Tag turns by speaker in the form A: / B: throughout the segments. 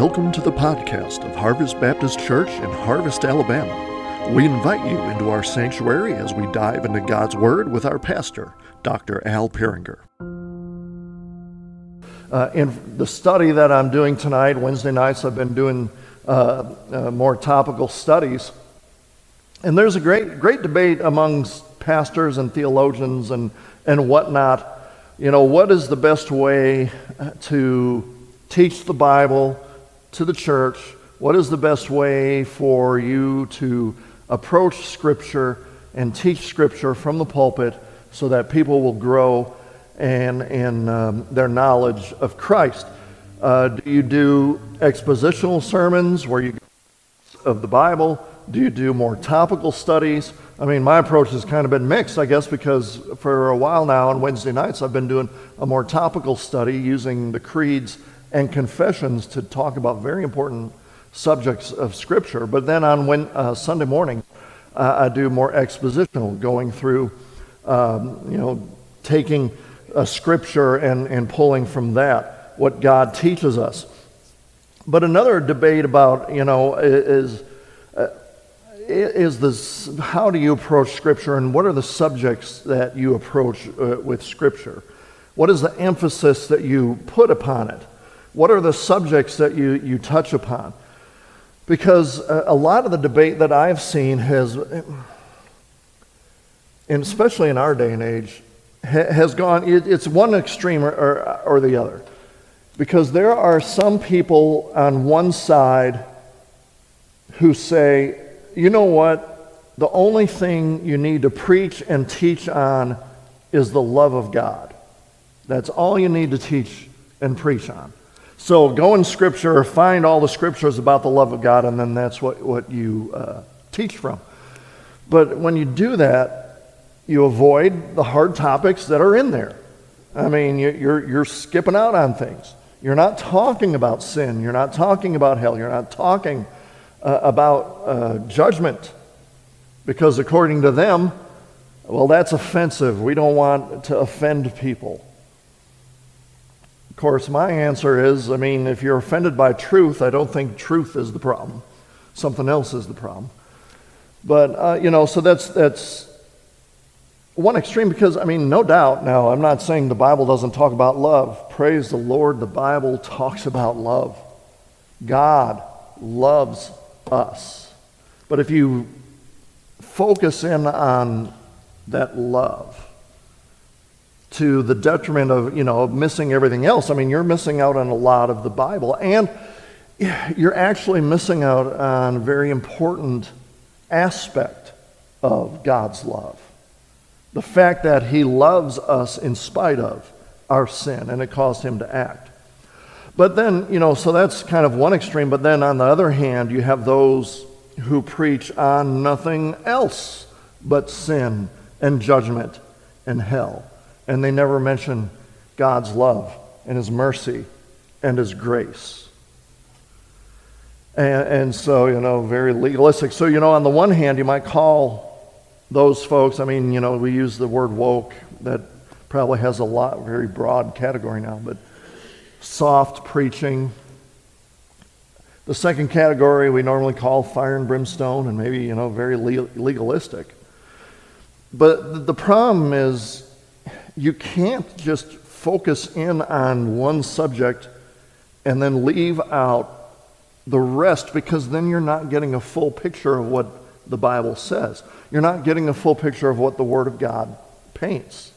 A: Welcome to the podcast of Harvest Baptist Church in Harvest, Alabama. We invite you into our sanctuary as we dive into God's Word with our pastor, Dr. Al Peringer.
B: Uh, in the study that I'm doing tonight, Wednesday nights, I've been doing uh, uh, more topical studies. And there's a great, great debate amongst pastors and theologians and, and whatnot. You know, what is the best way to teach the Bible to the church? What is the best way for you to approach Scripture and teach Scripture from the pulpit so that people will grow in, in um, their knowledge of Christ? Uh, do you do expositional sermons where you of the Bible? Do you do more topical studies? I mean, my approach has kind of been mixed, I guess, because for a while now on Wednesday nights I've been doing a more topical study using the creeds and confessions to talk about very important subjects of Scripture. But then on when, uh, Sunday morning, uh, I do more expositional, going through, um, you know, taking a Scripture and, and pulling from that what God teaches us. But another debate about, you know, is uh, is this how do you approach Scripture and what are the subjects that you approach uh, with Scripture? What is the emphasis that you put upon it? What are the subjects that you, you touch upon? Because a, a lot of the debate that I've seen has, and especially in our day and age, ha, has gone, it, it's one extreme or, or, or the other. Because there are some people on one side who say, you know what? The only thing you need to preach and teach on is the love of God. That's all you need to teach and preach on. So go in Scripture, find all the Scriptures about the love of God, and then that's what, what you uh, teach from. But when you do that, you avoid the hard topics that are in there. I mean, you're, you're skipping out on things. You're not talking about sin. You're not talking about hell. You're not talking uh, about uh, judgment. Because according to them, well, that's offensive. We don't want to offend people course, my answer is I mean, if you're offended by truth, I don't think truth is the problem. Something else is the problem. But, uh, you know, so that's, that's one extreme because, I mean, no doubt, now, I'm not saying the Bible doesn't talk about love. Praise the Lord, the Bible talks about love. God loves us. But if you focus in on that love, to the detriment of, you know, missing everything else. I mean, you're missing out on a lot of the Bible. And you're actually missing out on a very important aspect of God's love. The fact that He loves us in spite of our sin, and it caused Him to act. But then, you know, so that's kind of one extreme. But then on the other hand, you have those who preach on nothing else but sin and judgment and hell and they never mention God's love and His mercy and His grace. And, and, so, you know, very legalistic. So, you know, on the one hand, you might call those folks, I mean, you know, we use the word woke, that probably has a lot, very broad category now, but soft preaching. The second category we normally call fire and brimstone, and maybe, you know, very legalistic. But the problem is, you can't just focus in on one subject and then leave out the rest because then you're not getting a full picture of what the Bible says. You're not getting a full picture of what the Word of God paints.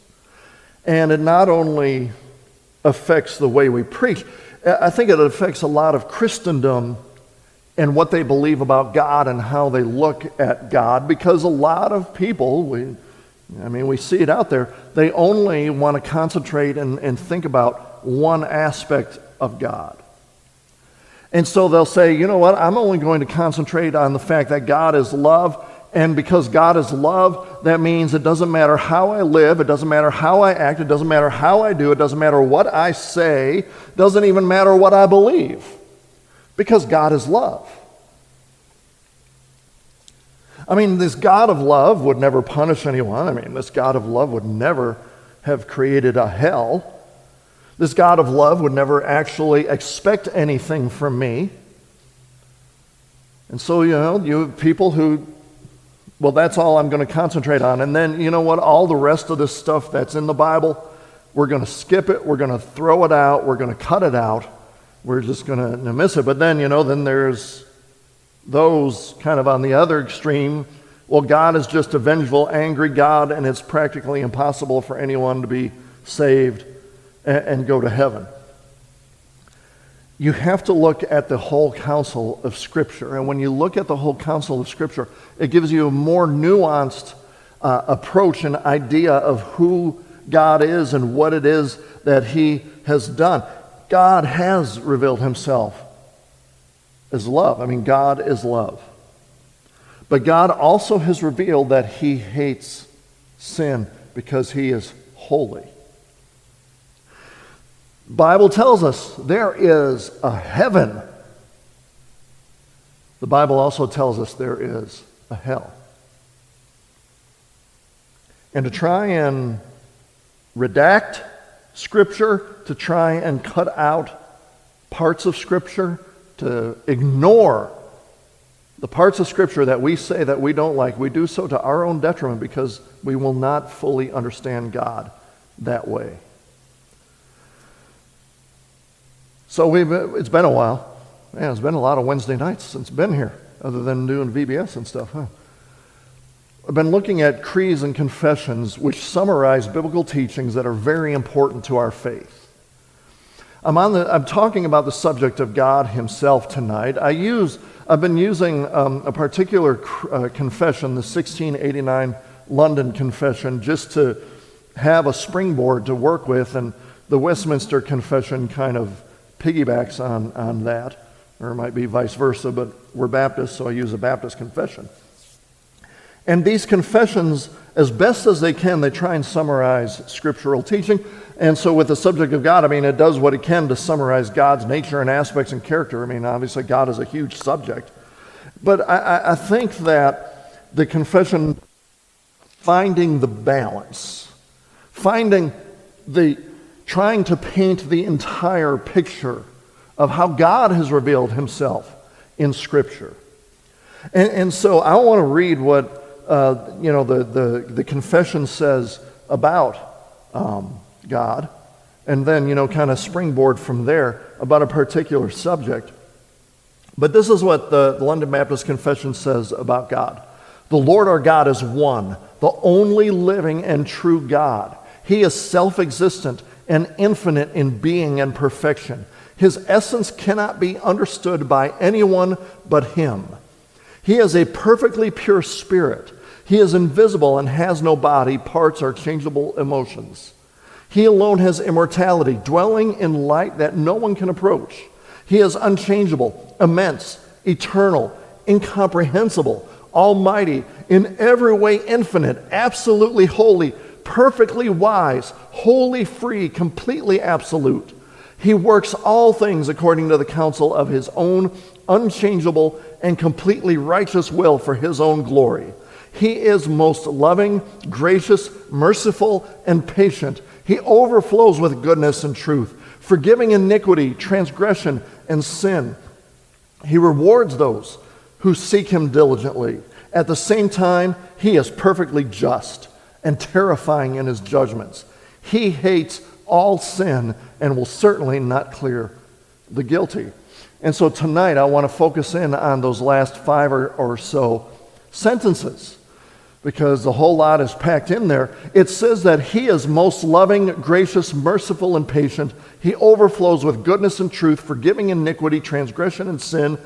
B: And it not only affects the way we preach, I think it affects a lot of Christendom and what they believe about God and how they look at God because a lot of people, we, I mean, we see it out there. They only want to concentrate and, and think about one aspect of God. And so they'll say, you know what, I'm only going to concentrate on the fact that God is love. And because God is love, that means it doesn't matter how I live, it doesn't matter how I act, it doesn't matter how I do, it doesn't matter what I say, doesn't even matter what I believe. Because God is love. I mean, this God of love would never punish anyone. I mean, this God of love would never have created a hell. This God of love would never actually expect anything from me. And so, you know, you have people who, well, that's all I'm going to concentrate on. And then, you know what? All the rest of this stuff that's in the Bible, we're going to skip it. We're going to throw it out. We're going to cut it out. We're just going to miss it. But then, you know, then there's those kind of on the other extreme. Well, God is just a vengeful, angry God, and it's practically impossible for anyone to be saved and, and go to heaven. You have to look at the whole counsel of Scripture. And when you look at the whole counsel of Scripture, it gives you a more nuanced uh, approach and idea of who God is and what it is that He has done. God has revealed Himself as love. I mean, God is love. But God also has revealed that He hates sin because He is holy. Bible tells us there is a heaven. The Bible also tells us there is a hell. And to try and redact Scripture, to try and cut out parts of Scripture, to ignore the parts of Scripture that we say that we don't like, we do so to our own detriment because we will not fully understand God that way. So we've, it's been a while. Man, it's been a lot of Wednesday nights since been here, other than doing VBS and stuff, huh? I've been looking at creeds and confessions which summarize biblical teachings that are very important to our faith. I'm, on the, I'm talking about the subject of God Himself tonight. I use, I've been using um, a particular uh, confession, the 1689 London Confession, just to have a springboard to work with, and the Westminster Confession kind of piggybacks on, on that, or it might be vice versa, but we're Baptists, so I use a Baptist confession. And these confessions, as best as they can, they try and summarize scriptural teaching. And so, with the subject of God, I mean, it does what it can to summarize God's nature and aspects and character. I mean, obviously, God is a huge subject. But I, I think that the confession, finding the balance, finding the, trying to paint the entire picture of how God has revealed himself in Scripture. And, and so I want to read what uh, you know, the, the, the confession says about um, God, and then, you know, kind of springboard from there about a particular subject. But this is what the, the London Baptist Confession says about God. The Lord our God is one, the only living and true God. He is self existent and infinite in being and perfection. His essence cannot be understood by anyone but Him. He is a perfectly pure spirit he is invisible and has no body, parts are changeable emotions. He alone has immortality, dwelling in light that no one can approach. He is unchangeable, immense, eternal, incomprehensible, almighty, in every way infinite, absolutely holy, perfectly wise, wholly free, completely absolute. He works all things according to the counsel of his own unchangeable and completely righteous will for his own glory. He is most loving, gracious, merciful, and patient. He overflows with goodness and truth, forgiving iniquity, transgression, and sin. He rewards those who seek him diligently. At the same time, he is perfectly just and terrifying in his judgments. He hates all sin and will certainly not clear the guilty. And so tonight, I want to focus in on those last five or, or so sentences because the whole lot is packed in there. It says that He is most loving, gracious, merciful, and patient. He overflows with goodness and truth, forgiving iniquity, transgression, and sin.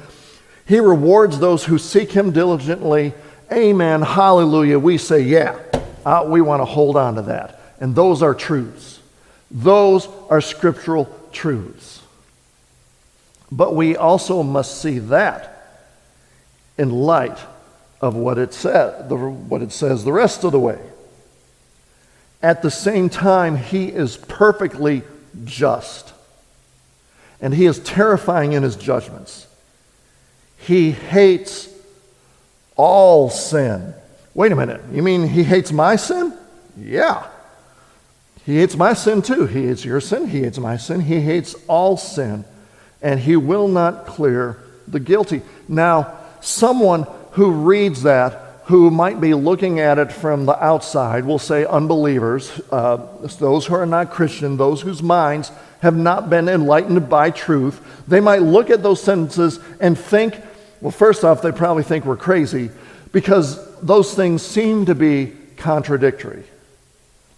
B: He rewards those who seek Him diligently. Amen. Hallelujah. We say, yeah, uh, we want to hold on to that. And those are truths. Those are scriptural truths. But we also must see that in light of what it, said, the, what it says the rest of the way. At the same time, he is perfectly just. And he is terrifying in his judgments. He hates all sin. Wait a minute. You mean he hates my sin? Yeah. He hates my sin too. He hates your sin. He hates my sin. He hates all sin. And he will not clear the guilty. Now, someone who reads that, who might be looking at it from the outside, will say unbelievers, uh, those who are not Christian, those whose minds have not been enlightened by truth, they might look at those sentences and think, well, first off, they probably think we're crazy because those things seem to be contradictory.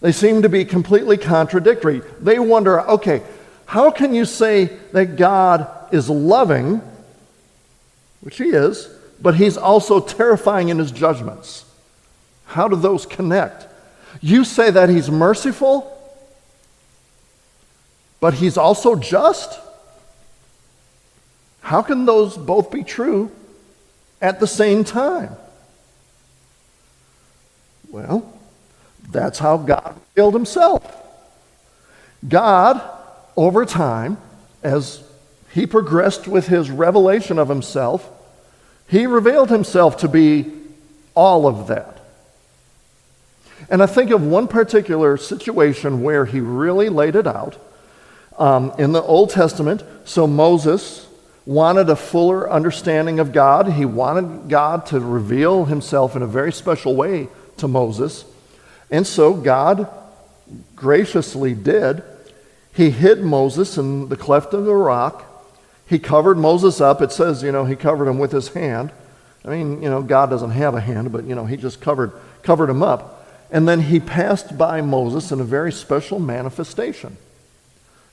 B: They seem to be completely contradictory. They wonder, okay, how can you say that God is loving, which He is, but He's also terrifying in His judgments? How do those connect? You say that He's merciful, but He's also just? How can those both be true at the same time? Well, that's how God revealed himself. God, over time, as he progressed with his revelation of himself, he revealed himself to be all of that. And I think of one particular situation where he really laid it out um, in the Old Testament. So Moses wanted a fuller understanding of God. He wanted God to reveal himself in a very special way to Moses. And so God graciously did. He hid Moses in the cleft of the rock. He covered Moses up. It says, you know, he covered him with his hand. I mean, you know, God doesn't have a hand, but, you know, he just covered, covered him up. And then he passed by Moses in a very special manifestation.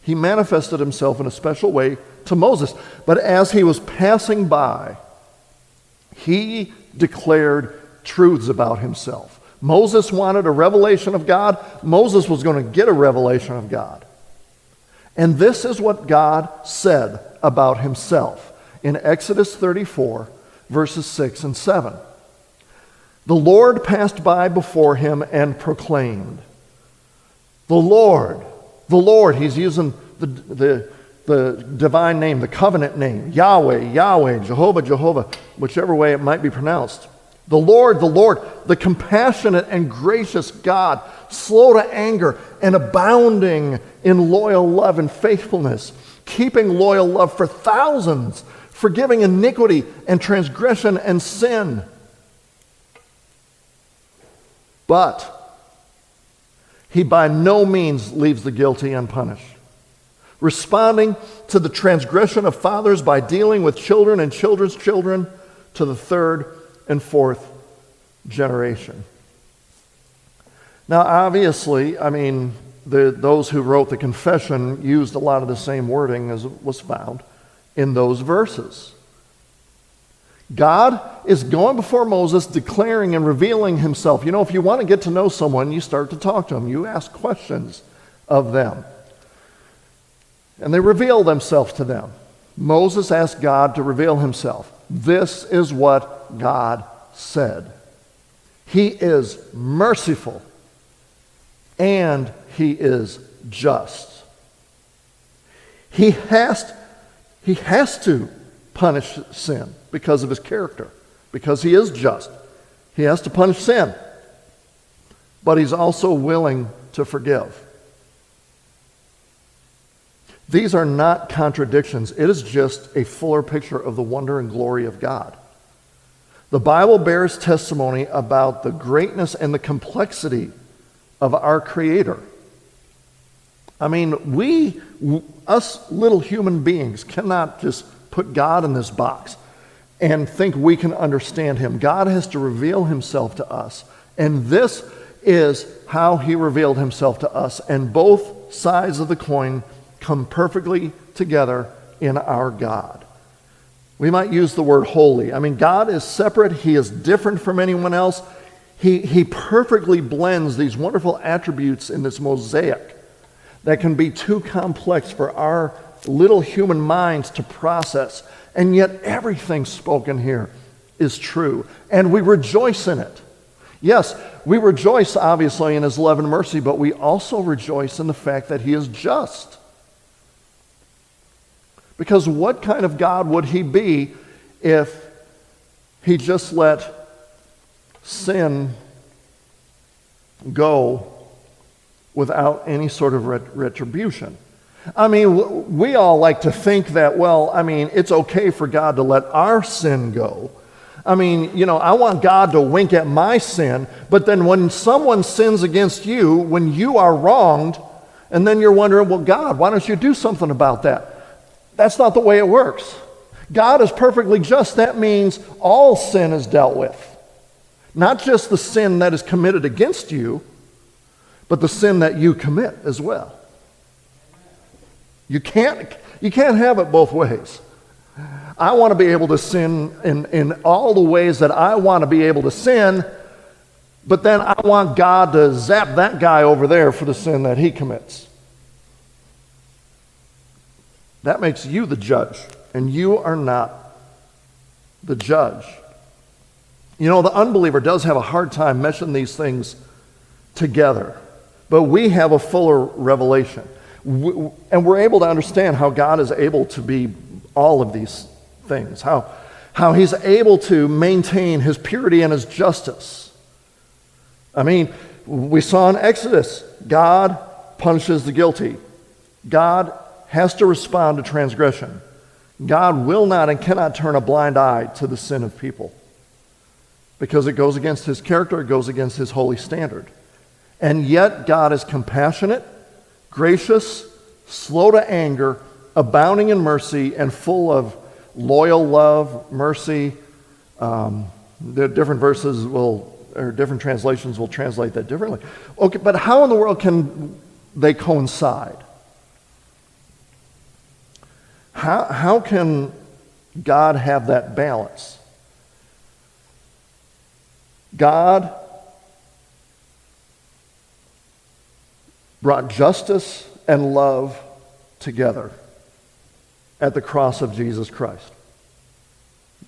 B: He manifested himself in a special way to Moses. But as he was passing by, he declared truths about himself. Moses wanted a revelation of God. Moses was going to get a revelation of God. And this is what God said about himself in Exodus 34, verses 6 and 7. The Lord passed by before him and proclaimed, The Lord, the Lord, he's using the, the, the divine name, the covenant name, Yahweh, Yahweh, Jehovah, Jehovah, whichever way it might be pronounced. The Lord, the Lord, the compassionate and gracious God, slow to anger and abounding in loyal love and faithfulness, keeping loyal love for thousands, forgiving iniquity and transgression and sin. But he by no means leaves the guilty unpunished. Responding to the transgression of fathers by dealing with children and children's children to the third and fourth generation. Now, obviously, I mean, the, those who wrote the confession used a lot of the same wording as was found in those verses. God is going before Moses, declaring and revealing himself. You know, if you want to get to know someone, you start to talk to them, you ask questions of them. And they reveal themselves to them. Moses asked God to reveal himself. This is what God said. He is merciful and he is just. He has, he has to punish sin because of his character, because he is just. He has to punish sin, but he's also willing to forgive. These are not contradictions. It is just a fuller picture of the wonder and glory of God. The Bible bears testimony about the greatness and the complexity of our Creator. I mean, we, us little human beings, cannot just put God in this box and think we can understand Him. God has to reveal Himself to us. And this is how He revealed Himself to us. And both sides of the coin come perfectly together in our God. We might use the word holy. I mean, God is separate, He is different from anyone else. He, he perfectly blends these wonderful attributes in this mosaic that can be too complex for our little human minds to process. And yet, everything spoken here is true, and we rejoice in it. Yes, we rejoice, obviously, in His love and mercy, but we also rejoice in the fact that He is just. Because what kind of God would he be if he just let sin go without any sort of ret- retribution. I mean, we all like to think that, well, I mean, it's okay for God to let our sin go. I mean, you know, I want God to wink at my sin, but then when someone sins against you, when you are wronged, and then you're wondering, well, God, why don't you do something about that? That's not the way it works. God is perfectly just. That means all sin is dealt with. Not just the sin that is committed against you, but the sin that you commit as well. You can't, you can't have it both ways. I want to be able to sin in, in all the ways that I want to be able to sin, but then I want God to zap that guy over there for the sin that he commits. That makes you the judge, and you are not the judge. You know, the unbeliever does have a hard time meshing these things together, but we have a fuller revelation. And we're able to understand how God is able to be all of these things, how, how He's able to maintain His purity and His justice. I mean, we saw in Exodus, God punishes the guilty. God has to respond to transgression. God will not and cannot turn a blind eye to the sin of people because it goes against his character, it goes against his holy standard. And yet, God is compassionate, gracious, slow to anger, abounding in mercy, and full of loyal love, mercy. Um, the different verses will, or different translations will translate that differently. Okay, but how in the world can they coincide? How, how can God have that balance? God brought justice and love together at the cross of Jesus Christ.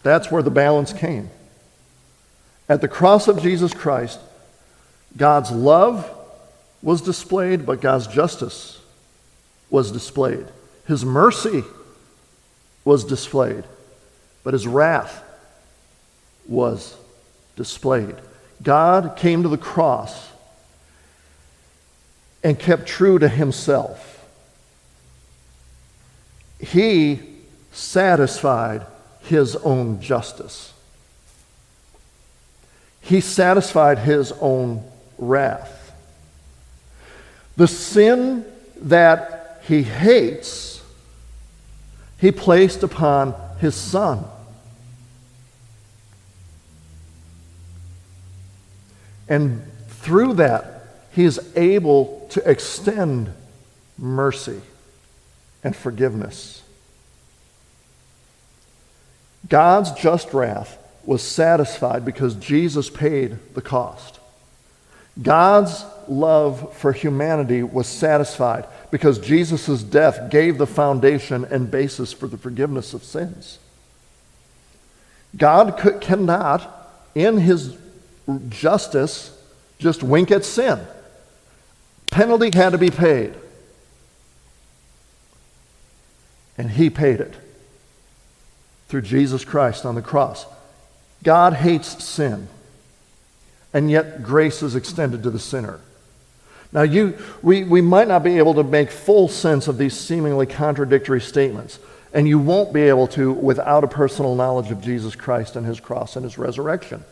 B: That's where the balance came. At the cross of Jesus Christ, God's love was displayed, but God's justice was displayed. His mercy was displayed, but his wrath was displayed. God came to the cross and kept true to himself. He satisfied his own justice. He satisfied his own wrath. The sin that he hates, he placed upon his son. And through that, he is able to extend mercy and forgiveness. God's just wrath was satisfied because Jesus paid the cost. God's love for humanity was satisfied because Jesus' death gave the foundation and basis for the forgiveness of sins. God could, cannot, in his justice, just wink at sin. Penalty had to be paid. And he paid it through Jesus Christ on the cross. God hates sin, and yet grace is extended to the sinner. Now, you, we, we might not be able to make full sense of these seemingly contradictory statements, and you won't be able to without a personal knowledge of Jesus Christ and his cross and his resurrection.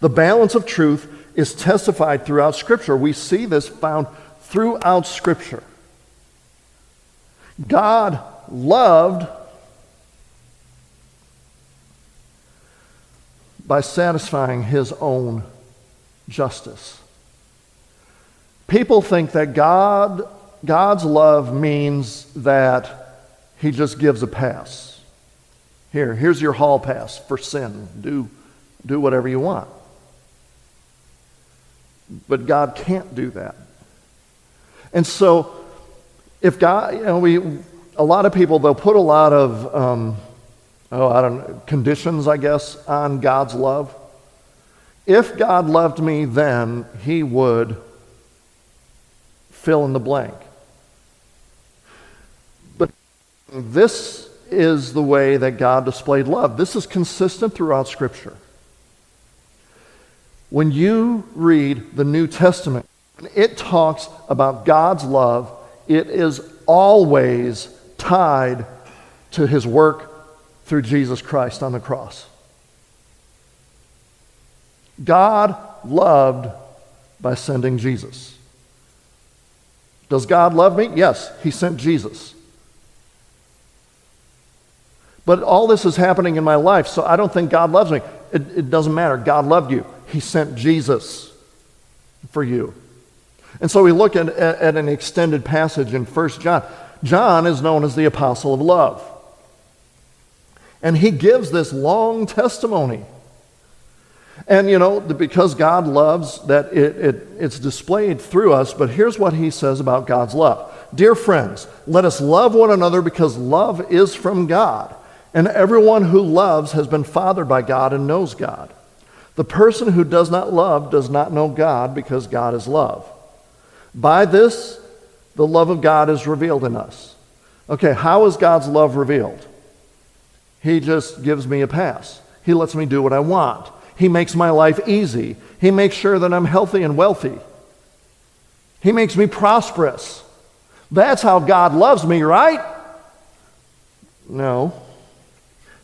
B: The balance of truth is testified throughout Scripture. We see this found throughout Scripture. God loved by satisfying his own justice. People think that God, God's love means that he just gives a pass. Here, here's your hall pass for sin. Do, do whatever you want. But God can't do that. And so, if God, you know, we, a lot of people, they'll put a lot of, um, oh, I don't know, conditions, I guess, on God's love. If God loved me then, he would fill in the blank. But this is the way that God displayed love. This is consistent throughout Scripture. When you read the New Testament, it talks about God's love, it is always tied to his work through Jesus Christ on the cross. God loved by sending Jesus. Does God love me? Yes, He sent Jesus. But all this is happening in my life, so I don't think God loves me. It, it doesn't matter. God loved you, He sent Jesus for you. And so we look at, at an extended passage in 1 John. John is known as the apostle of love. And he gives this long testimony and you know, because God loves, that it, it, it's displayed through us. But here's what he says about God's love Dear friends, let us love one another because love is from God. And everyone who loves has been fathered by God and knows God. The person who does not love does not know God because God is love. By this, the love of God is revealed in us. Okay, how is God's love revealed? He just gives me a pass. He lets me do what I want. He makes my life easy. He makes sure that I'm healthy and wealthy. He makes me prosperous. That's how God loves me, right? No.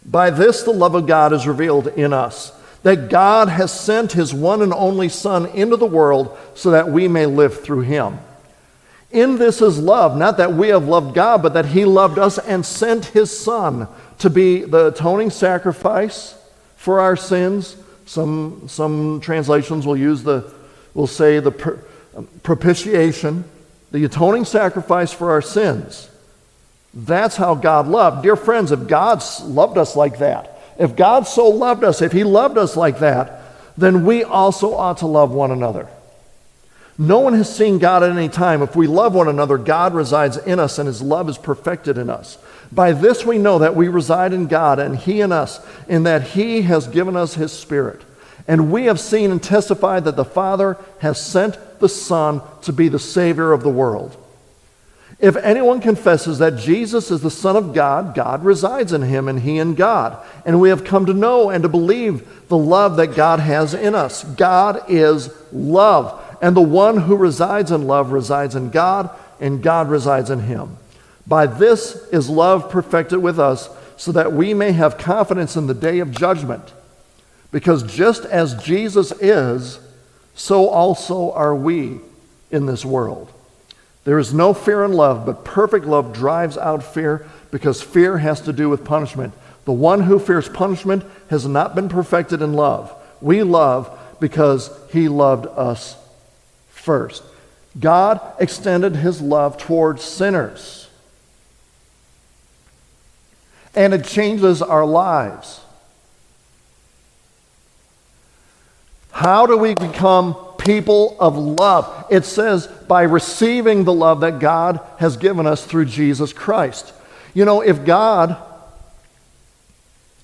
B: By this, the love of God is revealed in us that God has sent his one and only Son into the world so that we may live through him. In this is love, not that we have loved God, but that he loved us and sent his Son to be the atoning sacrifice for our sins some, some translations will use the, will say the pr- propitiation, the atoning sacrifice for our sins. That's how God loved. Dear friends, if God loved us like that, if God so loved us, if He loved us like that, then we also ought to love one another. No one has seen God at any time. If we love one another, God resides in us and his love is perfected in us. By this we know that we reside in God and he in us, in that he has given us his Spirit. And we have seen and testified that the Father has sent the Son to be the Savior of the world. If anyone confesses that Jesus is the Son of God, God resides in him and he in God. And we have come to know and to believe the love that God has in us. God is love. And the one who resides in love resides in God, and God resides in him. By this is love perfected with us, so that we may have confidence in the day of judgment. Because just as Jesus is, so also are we in this world. There is no fear in love, but perfect love drives out fear, because fear has to do with punishment. The one who fears punishment has not been perfected in love. We love because he loved us first. God extended his love towards sinners. And it changes our lives. How do we become people of love? It says by receiving the love that God has given us through Jesus Christ. You know, if God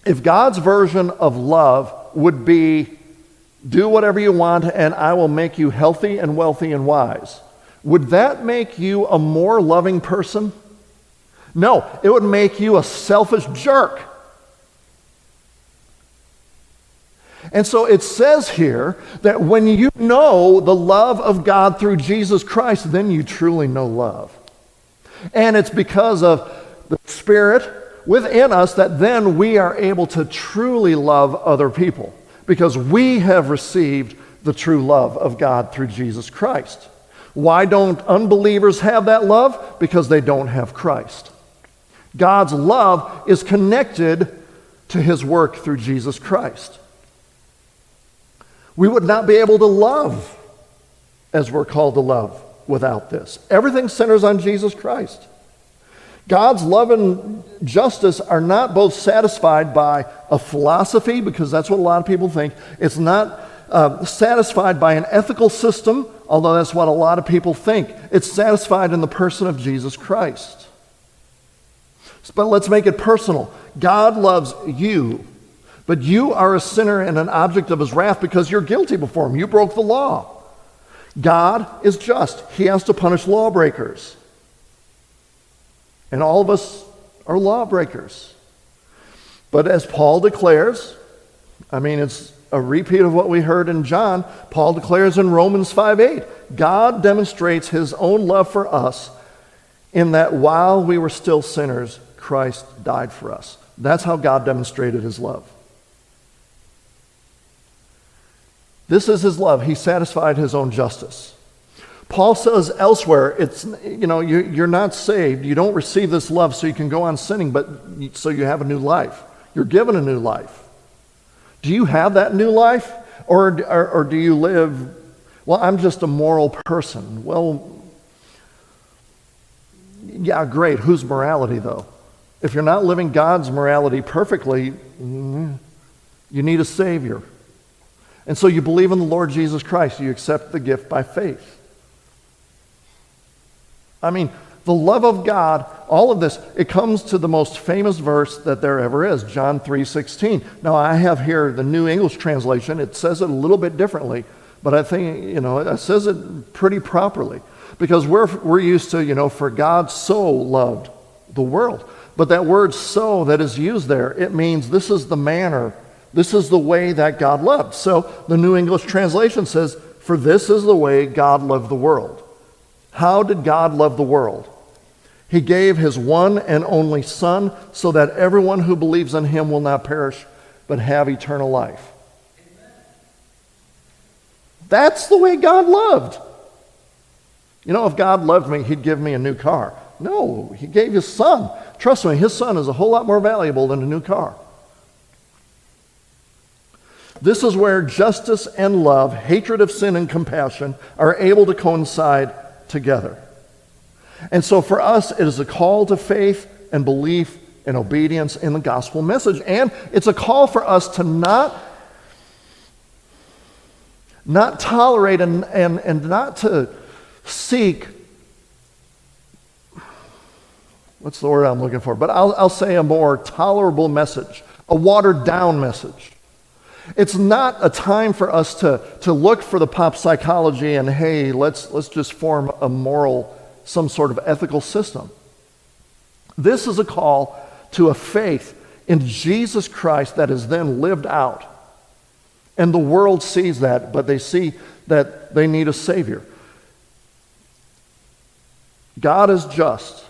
B: if God's version of love would be do whatever you want, and I will make you healthy and wealthy and wise. Would that make you a more loving person? No, it would make you a selfish jerk. And so it says here that when you know the love of God through Jesus Christ, then you truly know love. And it's because of the Spirit within us that then we are able to truly love other people because we have received the true love of God through Jesus Christ. Why don't unbelievers have that love? Because they don't have Christ. God's love is connected to his work through Jesus Christ. We would not be able to love as we're called to love without this. Everything centers on Jesus Christ. God's love and justice are not both satisfied by a philosophy, because that's what a lot of people think. It's not uh, satisfied by an ethical system, although that's what a lot of people think. It's satisfied in the person of Jesus Christ. But let's make it personal. God loves you, but you are a sinner and an object of his wrath because you're guilty before him. You broke the law. God is just, he has to punish lawbreakers. And all of us are lawbreakers. But as Paul declares, I mean, it's a repeat of what we heard in John, Paul declares in Romans 5 8, God demonstrates his own love for us in that while we were still sinners, Christ died for us. That's how God demonstrated his love. This is his love. He satisfied his own justice. Paul says elsewhere, it's, you know, you're not saved. You don't receive this love so you can go on sinning, but so you have a new life. You're given a new life. Do you have that new life? Or, or, or do you live, well, I'm just a moral person? Well, yeah, great. Whose morality, though? If you're not living God's morality perfectly, mm, you need a Savior. And so you believe in the Lord Jesus Christ. You accept the gift by faith. I mean, the love of God, all of this, it comes to the most famous verse that there ever is, John 3:16. Now I have here the New English translation. It says it a little bit differently, but I think, you know, it says it pretty properly because we're we're used to, you know, for God so loved the world. But that word so that is used there, it means this is the manner, this is the way that God loved. So the New English translation says, "For this is the way God loved the world." How did God love the world? He gave his one and only Son so that everyone who believes in him will not perish but have eternal life. That's the way God loved. You know, if God loved me, he'd give me a new car. No, he gave his son. Trust me, his son is a whole lot more valuable than a new car. This is where justice and love, hatred of sin and compassion are able to coincide together. And so for us, it is a call to faith and belief and obedience in the gospel message. And it's a call for us to not, not tolerate and, and, and not to seek what's the word I'm looking for? But I'll, I'll say a more tolerable message, a watered down message. It's not a time for us to, to look for the pop psychology and, hey, let's, let's just form a moral, some sort of ethical system. This is a call to a faith in Jesus Christ that is then lived out. And the world sees that, but they see that they need a Savior. God is just,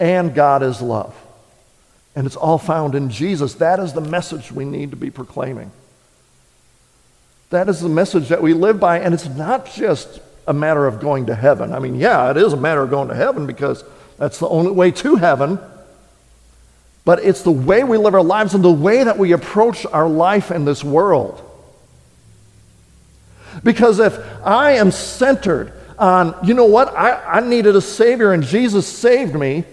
B: and God is love. And it's all found in Jesus. That is the message we need to be proclaiming. That is the message that we live by. And it's not just a matter of going to heaven. I mean, yeah, it is a matter of going to heaven because that's the only way to heaven. But it's the way we live our lives and the way that we approach our life in this world. Because if I am centered on, you know what, I, I needed a Savior and Jesus saved me,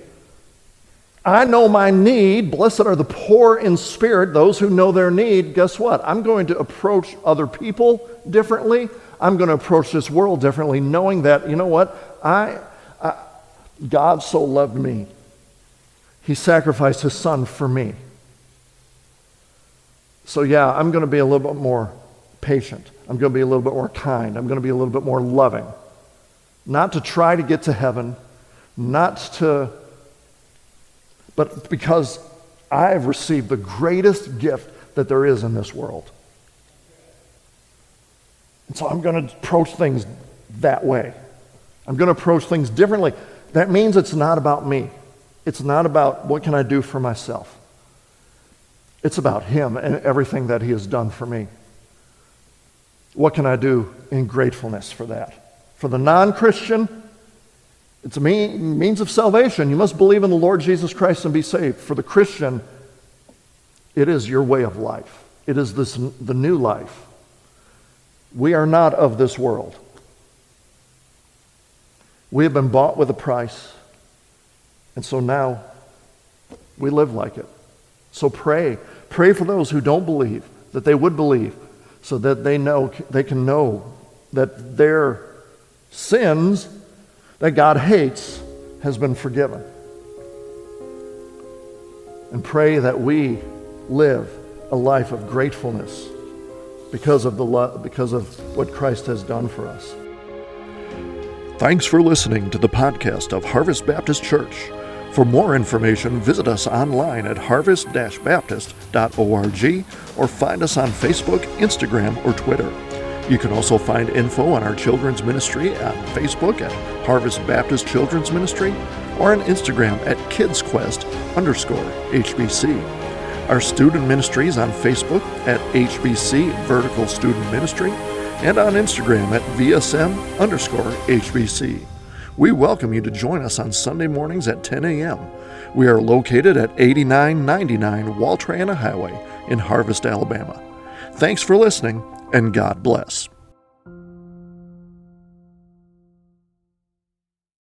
B: I know my need. Blessed are the poor in spirit, those who know their need. Guess what? I'm going to approach other people differently. I'm going to approach this world differently, knowing that, you know what? I, I God so loved me. He sacrificed his son for me. So, yeah, I'm going to be a little bit more patient. I'm going to be a little bit more kind. I'm going to be a little bit more loving. Not to try to get to heaven, not to but because I have received the greatest gift that there is in this world. And so I'm going to approach things that way. I'm going to approach things differently. That means it's not about me. It's not about what can I do for myself. It's about him and everything that he has done for me. What can I do in gratefulness for that? For the non-Christian, it's a mean, means of salvation. You must believe in the Lord Jesus Christ and be saved. For the Christian, it is your way of life. It is this, the new life. We are not of this world. We have been bought with a price. And so now we live like it. So pray. Pray for those who don't believe, that they would believe, so that they know they can know that their sins that God hates has been forgiven. And pray that we live a life of gratefulness because of, the lo- because of what Christ has done for us.
A: Thanks for listening to the podcast of Harvest Baptist Church. For more information, visit us online at harvest-baptist.org or find us on Facebook, Instagram, or Twitter. You can also find info on our children's ministry on Facebook at Harvest Baptist Children's Ministry or on Instagram at KidsQuest underscore HBC. Our student ministries on Facebook at HBC Vertical Student Ministry and on Instagram at VSM underscore HBC. We welcome you to join us on Sunday mornings at 10 a.m. We are located at 8999 Wall Triana Highway in Harvest, Alabama. Thanks for listening, and God bless.